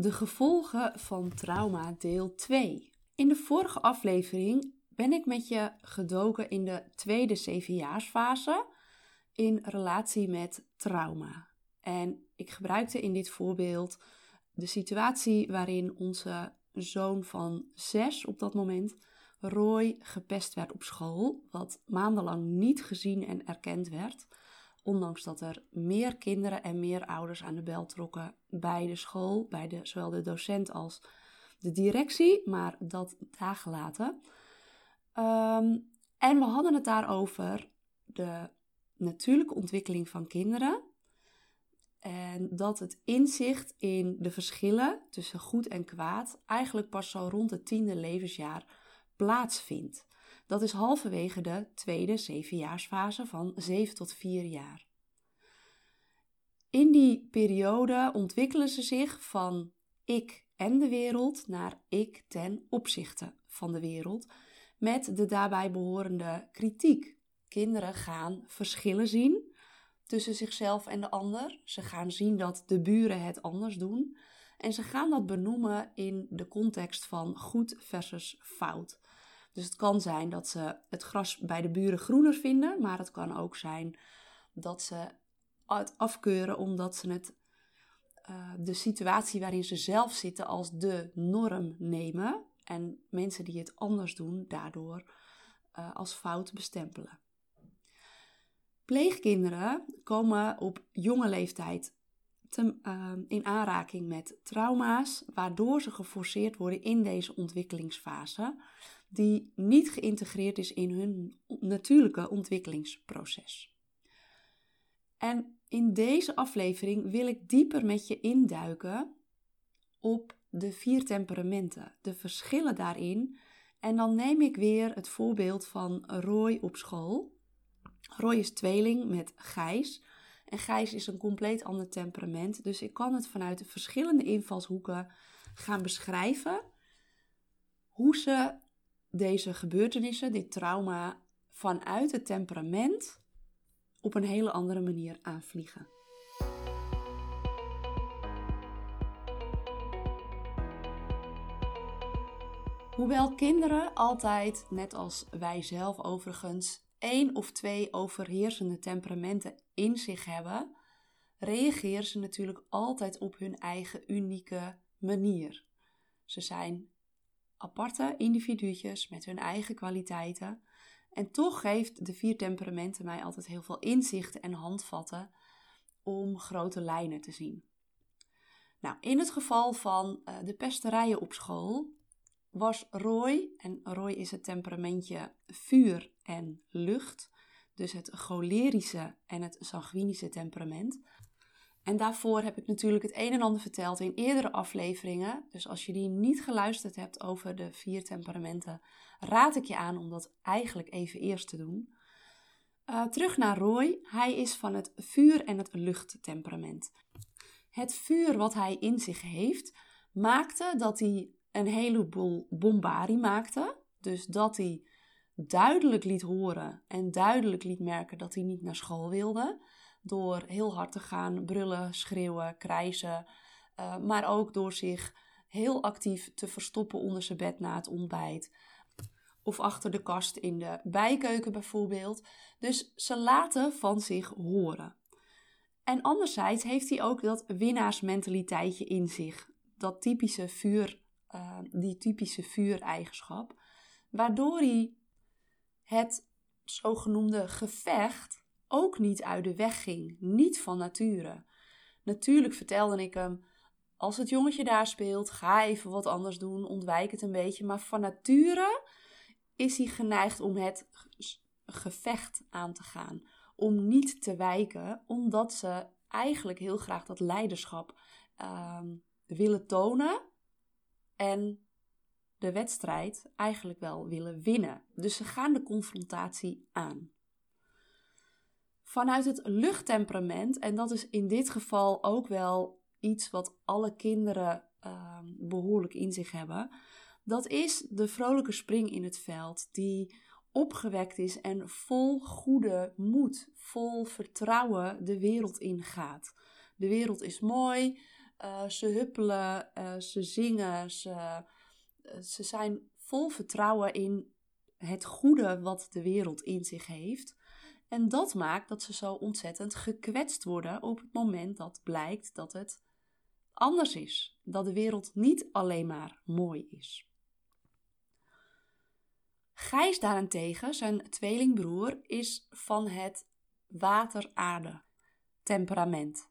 De gevolgen van trauma deel 2. In de vorige aflevering ben ik met je gedoken in de tweede zevenjaarsfase in relatie met trauma. En ik gebruikte in dit voorbeeld de situatie waarin onze zoon van zes op dat moment, Roy, gepest werd op school, wat maandenlang niet gezien en erkend werd. Ondanks dat er meer kinderen en meer ouders aan de bel trokken bij de school, bij de, zowel de docent als de directie, maar dat daar gelaten. Ehm, en we hadden het daarover de natuurlijke ontwikkeling van kinderen. En dat het inzicht in de verschillen tussen goed en kwaad eigenlijk pas zo rond het tiende levensjaar plaatsvindt. Dat is halverwege de tweede zevenjaarsfase van 7 tot 4 jaar. In die periode ontwikkelen ze zich van ik en de wereld naar ik ten opzichte van de wereld, met de daarbij behorende kritiek. Kinderen gaan verschillen zien tussen zichzelf en de ander. Ze gaan zien dat de buren het anders doen. En ze gaan dat benoemen in de context van goed versus fout. Dus het kan zijn dat ze het gras bij de buren groener vinden, maar het kan ook zijn dat ze het afkeuren omdat ze het, uh, de situatie waarin ze zelf zitten als de norm nemen en mensen die het anders doen daardoor uh, als fout bestempelen. Pleegkinderen komen op jonge leeftijd te, uh, in aanraking met trauma's, waardoor ze geforceerd worden in deze ontwikkelingsfase die niet geïntegreerd is in hun natuurlijke ontwikkelingsproces. En in deze aflevering wil ik dieper met je induiken op de vier temperamenten, de verschillen daarin. En dan neem ik weer het voorbeeld van Roy op school. Roy is tweeling met Gijs. En Gijs is een compleet ander temperament. Dus ik kan het vanuit de verschillende invalshoeken gaan beschrijven. Hoe ze deze gebeurtenissen, dit trauma, vanuit het temperament op een hele andere manier aanvliegen. Hoewel kinderen altijd, net als wij zelf overigens, één of twee overheersende temperamenten in zich hebben, reageren ze natuurlijk altijd op hun eigen unieke manier. Ze zijn aparte individuutjes met hun eigen kwaliteiten. En toch geeft de vier temperamenten mij altijd heel veel inzichten en handvatten om grote lijnen te zien. Nou, in het geval van uh, de pesterijen op school was Roy, en Roy is het temperamentje vuur en lucht, dus het cholerische en het sanguinische temperament, en daarvoor heb ik natuurlijk het een en ander verteld in eerdere afleveringen. Dus als je die niet geluisterd hebt over de vier temperamenten, raad ik je aan om dat eigenlijk even eerst te doen. Uh, terug naar Roy. Hij is van het vuur- en het luchttemperament. Het vuur wat hij in zich heeft, maakte dat hij een heleboel bombarie maakte. Dus dat hij duidelijk liet horen en duidelijk liet merken dat hij niet naar school wilde door heel hard te gaan brullen, schreeuwen, krijzen. Uh, maar ook door zich heel actief te verstoppen onder zijn bed na het ontbijt. Of achter de kast in de bijkeuken bijvoorbeeld. Dus ze laten van zich horen. En anderzijds heeft hij ook dat winnaarsmentaliteitje in zich. Dat typische vuur, uh, die typische vuureigenschap. Waardoor hij het zogenoemde gevecht ook niet uit de weg ging, niet van nature. Natuurlijk vertelde ik hem: als het jongetje daar speelt, ga even wat anders doen, ontwijk het een beetje. Maar van nature is hij geneigd om het gevecht aan te gaan, om niet te wijken, omdat ze eigenlijk heel graag dat leiderschap uh, willen tonen en de wedstrijd eigenlijk wel willen winnen. Dus ze gaan de confrontatie aan vanuit het luchttemperament. En dat is in dit geval ook wel iets wat alle kinderen uh, behoorlijk in zich hebben. Dat is de vrolijke spring in het veld, die opgewekt is en vol goede moed, vol vertrouwen de wereld ingaat. De wereld is mooi, Uh, ze huppelen, uh, ze zingen, ze, ze zijn vol vertrouwen in het goede wat de wereld in zich heeft. En dat maakt dat ze zo ontzettend gekwetst worden op het moment dat blijkt dat het anders is. Dat de wereld niet alleen maar mooi is. Gijs daarentegen, zijn tweelingbroer, is van het water-aarde temperament.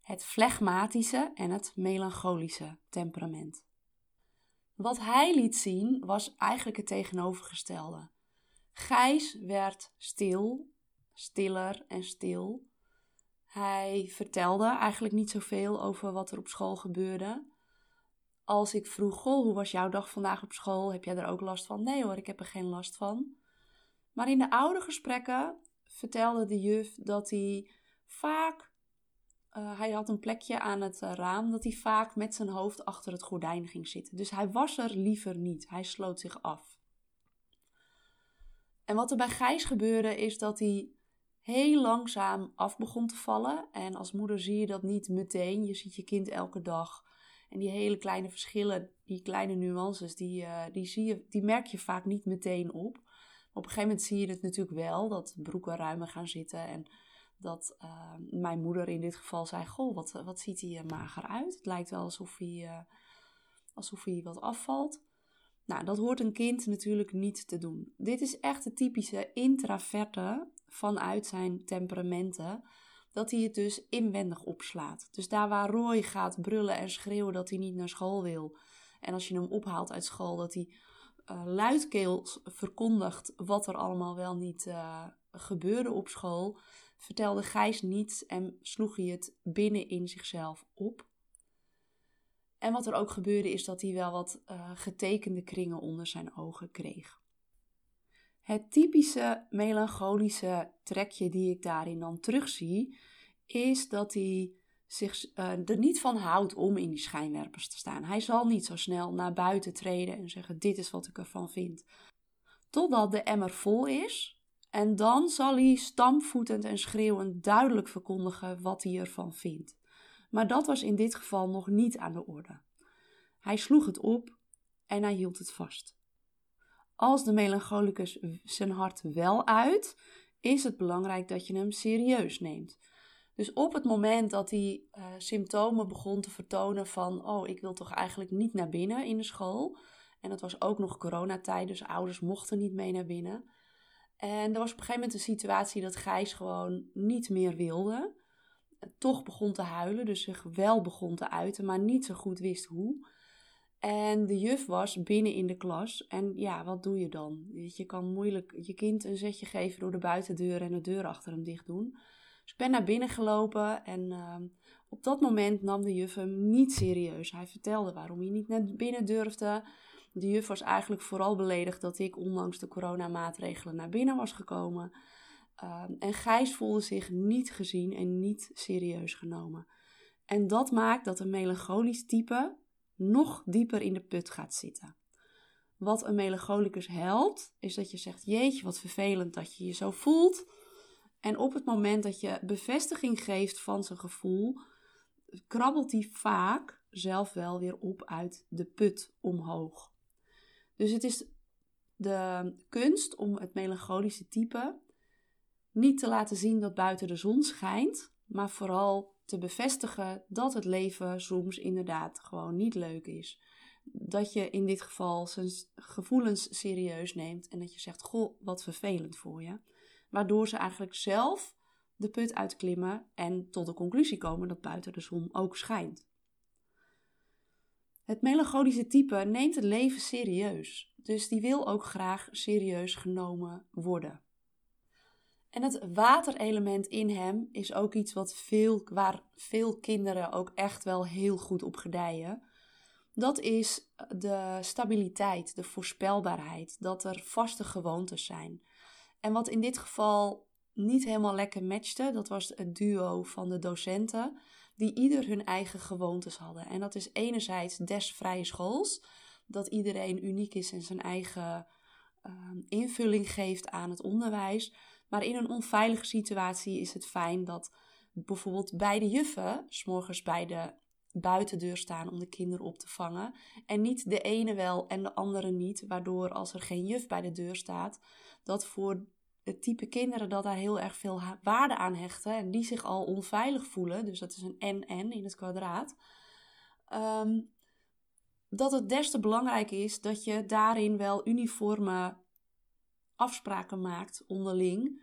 Het flegmatische en het melancholische temperament. Wat hij liet zien was eigenlijk het tegenovergestelde. Gijs werd stil, stiller en stil. Hij vertelde eigenlijk niet zoveel over wat er op school gebeurde. Als ik vroeg, goh, hoe was jouw dag vandaag op school? Heb jij er ook last van? Nee hoor, ik heb er geen last van. Maar in de oude gesprekken vertelde de juf dat hij vaak, uh, hij had een plekje aan het uh, raam, dat hij vaak met zijn hoofd achter het gordijn ging zitten. Dus hij was er liever niet. Hij sloot zich af. En wat er bij Gijs gebeurde is dat hij heel langzaam af begon te vallen. En als moeder zie je dat niet meteen. Je ziet je kind elke dag. En die hele kleine verschillen, die kleine nuances, die, uh, die, zie je, die merk je vaak niet meteen op. Op een gegeven moment zie je het natuurlijk wel, dat broeken ruimer gaan zitten. En dat uh, mijn moeder in dit geval zei, goh, wat, wat ziet hij mager uit. Het lijkt wel alsof hij, alsof hij wat afvalt. Nou, dat hoort een kind natuurlijk niet te doen. Dit is echt de typische intraverte vanuit zijn temperamenten. Dat hij het dus inwendig opslaat. Dus daar waar Roy gaat brullen en schreeuwen dat hij niet naar school wil. En als je hem ophaalt uit school, dat hij uh, luidkeels verkondigt wat er allemaal wel niet uh, gebeurde op school. Vertelde Gijs niets en sloeg hij het binnen in zichzelf op. En wat er ook gebeurde is dat hij wel wat uh, getekende kringen onder zijn ogen kreeg. Het typische melancholische trekje die ik daarin dan terugzie, is dat hij zich uh, er niet van houdt om in die schijnwerpers te staan. Hij zal niet zo snel naar buiten treden en zeggen: Dit is wat ik ervan vind. Totdat de emmer vol is. En dan zal hij stampvoetend en schreeuwend duidelijk verkondigen wat hij ervan vindt. Maar dat was in dit geval nog niet aan de orde. Hij sloeg het op en hij hield het vast. Als de melancholicus zijn hart wel uit, is het belangrijk dat je hem serieus neemt. Dus op het moment dat hij uh, symptomen begon te vertonen van, oh, ik wil toch eigenlijk niet naar binnen in de school. En dat was ook nog coronatijd, dus ouders mochten niet mee naar binnen. En er was op een gegeven moment een situatie dat Gijs gewoon niet meer wilde toch begon te huilen, dus zich wel begon te uiten, maar niet zo goed wist hoe. En de juf was binnen in de klas. En ja, wat doe je dan? Je kan moeilijk je kind een zetje geven door de buitendeur en de deur achter hem dicht doen. Dus ik ben naar binnen gelopen en uh, op dat moment nam de juf hem niet serieus. Hij vertelde waarom hij niet naar binnen durfde. De juf was eigenlijk vooral beledigd dat ik ondanks de coronamaatregelen naar binnen was gekomen. Ehm, en Gijs voelde zich niet gezien en niet serieus genomen. En dat maakt dat een melancholisch type nog dieper in de put gaat zitten. Wat een melancholicus helpt, is dat je zegt: Jeetje, wat vervelend dat je je zo voelt. En op het moment dat je bevestiging geeft van zijn gevoel, krabbelt hij vaak zelf wel weer op uit de put omhoog. Dus het is de kunst om het melancholische type niet te laten zien dat buiten de zon schijnt, maar vooral te bevestigen dat het leven soms inderdaad gewoon niet leuk is. Dat je in dit geval zijn gevoelens serieus neemt en dat je zegt: Goh, wat vervelend voor je. Waardoor ze eigenlijk zelf de put uitklimmen en tot de conclusie komen dat buiten de zon ook schijnt. Het melancholische type neemt het leven serieus, dus die wil ook graag serieus genomen worden. En het waterelement in hem is ook iets wat veel, waar veel kinderen ook echt wel heel goed op gedijen. Dat is de stabiliteit, de voorspelbaarheid, dat er vaste gewoontes zijn. En wat in dit geval niet helemaal lekker matchte, dat was het duo van de docenten, die ieder hun eigen gewoontes hadden. En dat is enerzijds des vrije schools, dat iedereen uniek is en zijn eigen uh, invulling geeft aan het onderwijs. Maar in een onveilige situatie is het fijn dat bijvoorbeeld beide juffen, s morgens bij de buitendeur staan om de kinderen op te vangen. En niet de ene wel en de andere niet, waardoor als er geen juf bij de deur staat, dat voor het type kinderen dat daar heel erg veel waarde aan hechten en die zich al onveilig voelen, dus dat is een en-en in het kwadraat, ehm, dat het des te belangrijk is dat je daarin wel uniforme afspraken maakt onderling.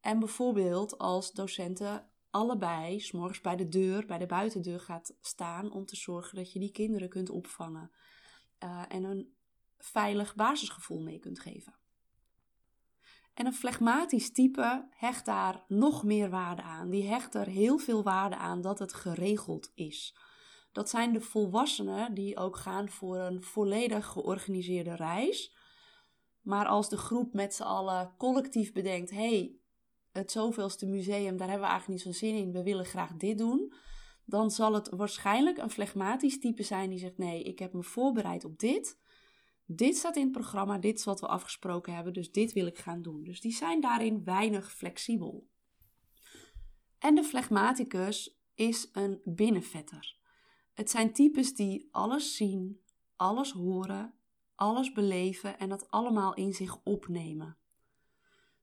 En bijvoorbeeld als docenten allebei s'morgens bij de deur, bij de buitendeur gaat staan om te zorgen dat je die kinderen kunt opvangen uh, en een veilig basisgevoel mee kunt geven. En een flegmatisch type hecht daar nog meer waarde aan. Die hecht er heel veel waarde aan dat het geregeld is. Dat zijn de volwassenen die ook gaan voor een volledig georganiseerde reis. Maar als de groep met z'n allen collectief bedenkt: hey, het zoveelste museum, daar hebben we eigenlijk niet zo'n zin in, we willen graag dit doen. Dan zal het waarschijnlijk een flegmatisch type zijn die zegt: nee, ik heb me voorbereid op dit. Dit staat in het programma, dit is wat we afgesproken hebben, dus dit wil ik gaan doen. Dus die zijn daarin weinig flexibel. En de flegmaticus is een binnenvetter. Het zijn types die alles zien, alles horen, alles beleven en dat allemaal in zich opnemen.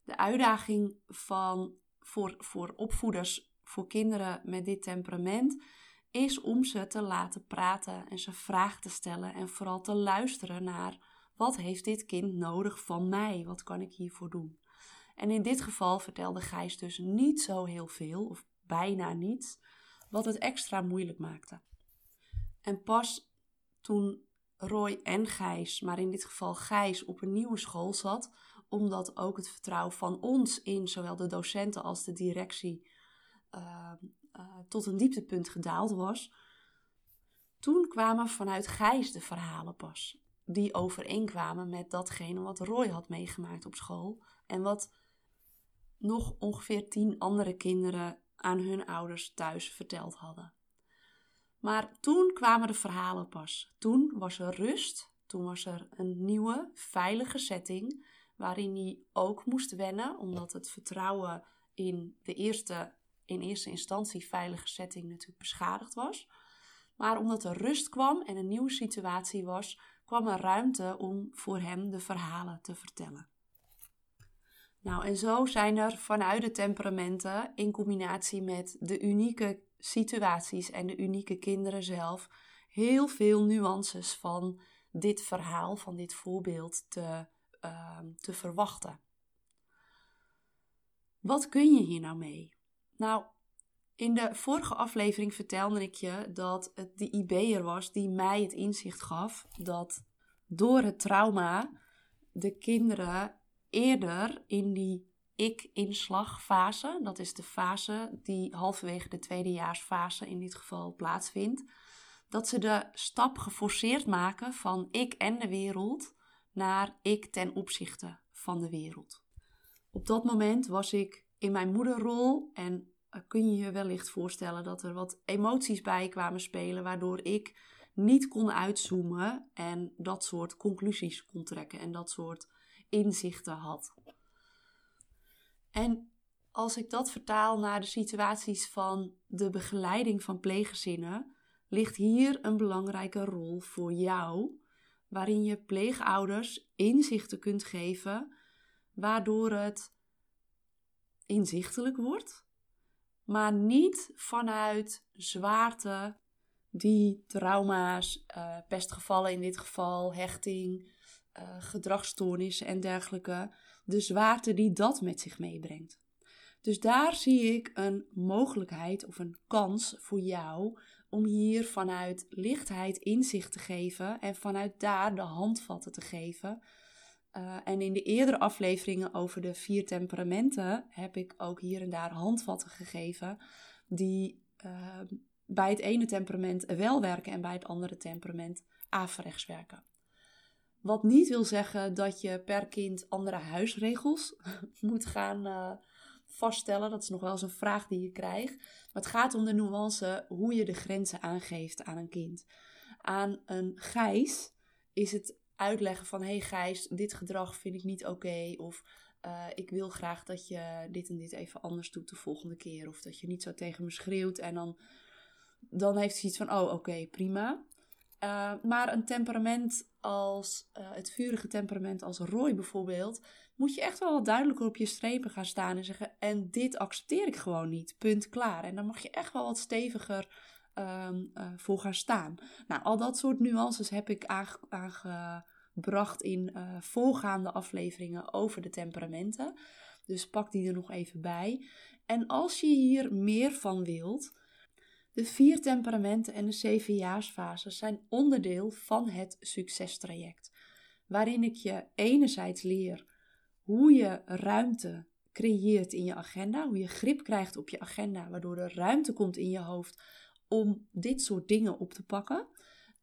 De uitdaging van, voor, voor opvoeders, voor kinderen met dit temperament, is om ze te laten praten en ze vragen te stellen en vooral te luisteren naar wat heeft dit kind nodig van mij? Wat kan ik hiervoor doen? En in dit geval vertelde Gijs dus niet zo heel veel, of bijna niets, wat het extra moeilijk maakte. En pas toen Roy en Gijs, maar in dit geval Gijs, op een nieuwe school zat, omdat ook het vertrouwen van ons in zowel de docenten als de directie uh, uh, tot een dieptepunt gedaald was. Toen kwamen vanuit Gijs de verhalen pas, die overeenkwamen met datgene wat Roy had meegemaakt op school en wat nog ongeveer tien andere kinderen aan hun ouders thuis verteld hadden. Maar toen kwamen de verhalen pas. Toen was er rust. Toen was er een nieuwe, veilige setting waarin hij ook moest wennen, omdat het vertrouwen in de eerste, in eerste instantie veilige setting natuurlijk beschadigd was. Maar omdat er rust kwam en een nieuwe situatie was, kwam er ruimte om voor hem de verhalen te vertellen. Nou, en zo zijn er vanuit de temperamenten in combinatie met de unieke situaties en de unieke kinderen zelf heel veel nuances van dit verhaal, van dit voorbeeld te, uh, te verwachten. Wat kun je hier nou mee? Nou, in de vorige aflevering vertelde ik je dat het de IB'er was die mij het inzicht gaf dat door het trauma de kinderen eerder in die ik-inslagfase. Dat is de fase die halverwege de tweedejaarsfase in dit geval plaatsvindt. Dat ze de stap geforceerd maken van ik en de wereld naar ik ten opzichte van de wereld. Op dat moment was ik in mijn moederrol en eh, kun je je wellicht voorstellen dat er wat emoties bij kwamen spelen, waardoor ik niet kon uitzoomen en dat soort conclusies kon trekken en dat soort inzichten had. En als ik dat vertaal naar de situaties van de begeleiding van pleeggezinnen, ligt hier een belangrijke rol voor jou, waarin je pleegouders inzichten kunt geven, waardoor het inzichtelijk wordt, maar niet vanuit zwaarte die trauma's, uh, pestgevallen in dit geval, hechting, gedragsstoornissen en dergelijke, de zwaarte die dat met zich meebrengt. Dus daar zie ik een mogelijkheid of een kans voor jou om hier vanuit lichtheid inzicht te geven en vanuit daar de handvatten te geven. Uh, en in de eerdere afleveringen over de vier temperamenten heb ik ook hier en daar handvatten gegeven die uh, bij het ene temperament wel werken en bij het andere temperament averechts werken. Wat niet wil zeggen dat je per kind andere huisregels moet gaan uh, vaststellen. Dat is nog wel eens een vraag die je krijgt. Maar het gaat om de nuance hoe je de grenzen aangeeft aan een kind. Aan een gijs is het uitleggen van: hey Gijs, dit gedrag vind ik niet oké. Of uh, ik wil graag dat je dit en dit even anders doet de volgende keer. Of dat je niet zo tegen me schreeuwt en dan dan heeft hij iets van, oh oké, prima. Uh, maar een temperament als uh, het vurige temperament als Roy bijvoorbeeld, moet je echt wel wat duidelijker op je strepen gaan staan en zeggen: En dit accepteer ik gewoon niet. Punt klaar. En dan mag je echt wel wat steviger um, voor gaan staan. Nou, al dat soort nuances heb ik aangebracht in voorgaande afleveringen over de temperamenten. Dus pak die er nog even bij. En als je hier meer van wilt, de vier temperamenten en de zevenjaarsfase zijn onderdeel van het succestraject, waarin ik je enerzijds leer hoe je ruimte creëert in je agenda, hoe je grip krijgt op je agenda, waardoor er ruimte komt in je hoofd om dit soort dingen op te pakken.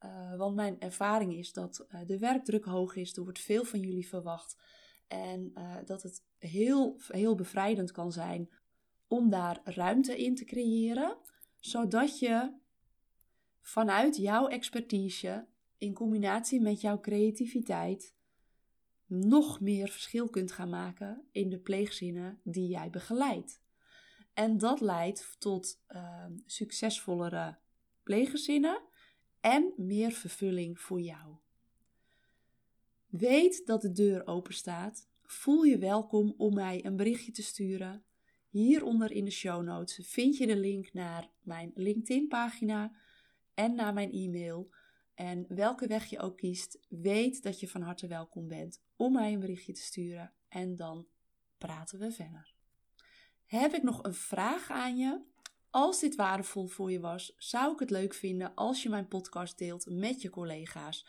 Uh, want mijn ervaring is dat uh, de werkdruk hoog is, er wordt veel van jullie verwacht en uh, dat het heel, heel bevrijdend kan zijn om daar ruimte in te creëren zodat je vanuit jouw expertise in combinatie met jouw creativiteit nog meer verschil kunt gaan maken in de pleegzinnen die jij begeleidt. En dat leidt tot uh, succesvollere pleeggezinnen en meer vervulling voor jou. Weet dat de deur open staat. Voel je welkom om mij een berichtje te sturen Hieronder in de show notes vind je de link naar mijn LinkedIn-pagina en naar mijn e-mail. En welke weg je ook kiest, weet dat je van harte welkom bent om mij een berichtje te sturen en dan praten we verder. Heb ik nog een vraag aan je? Als dit waardevol voor je was, zou ik het leuk vinden als je mijn podcast deelt met je collega's,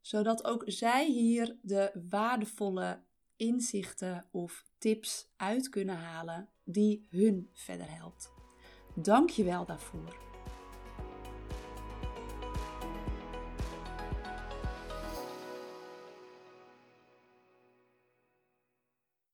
zodat ook zij hier de waardevolle inzichten of tips uit kunnen halen die hun verder helpt. Dank je wel daarvoor.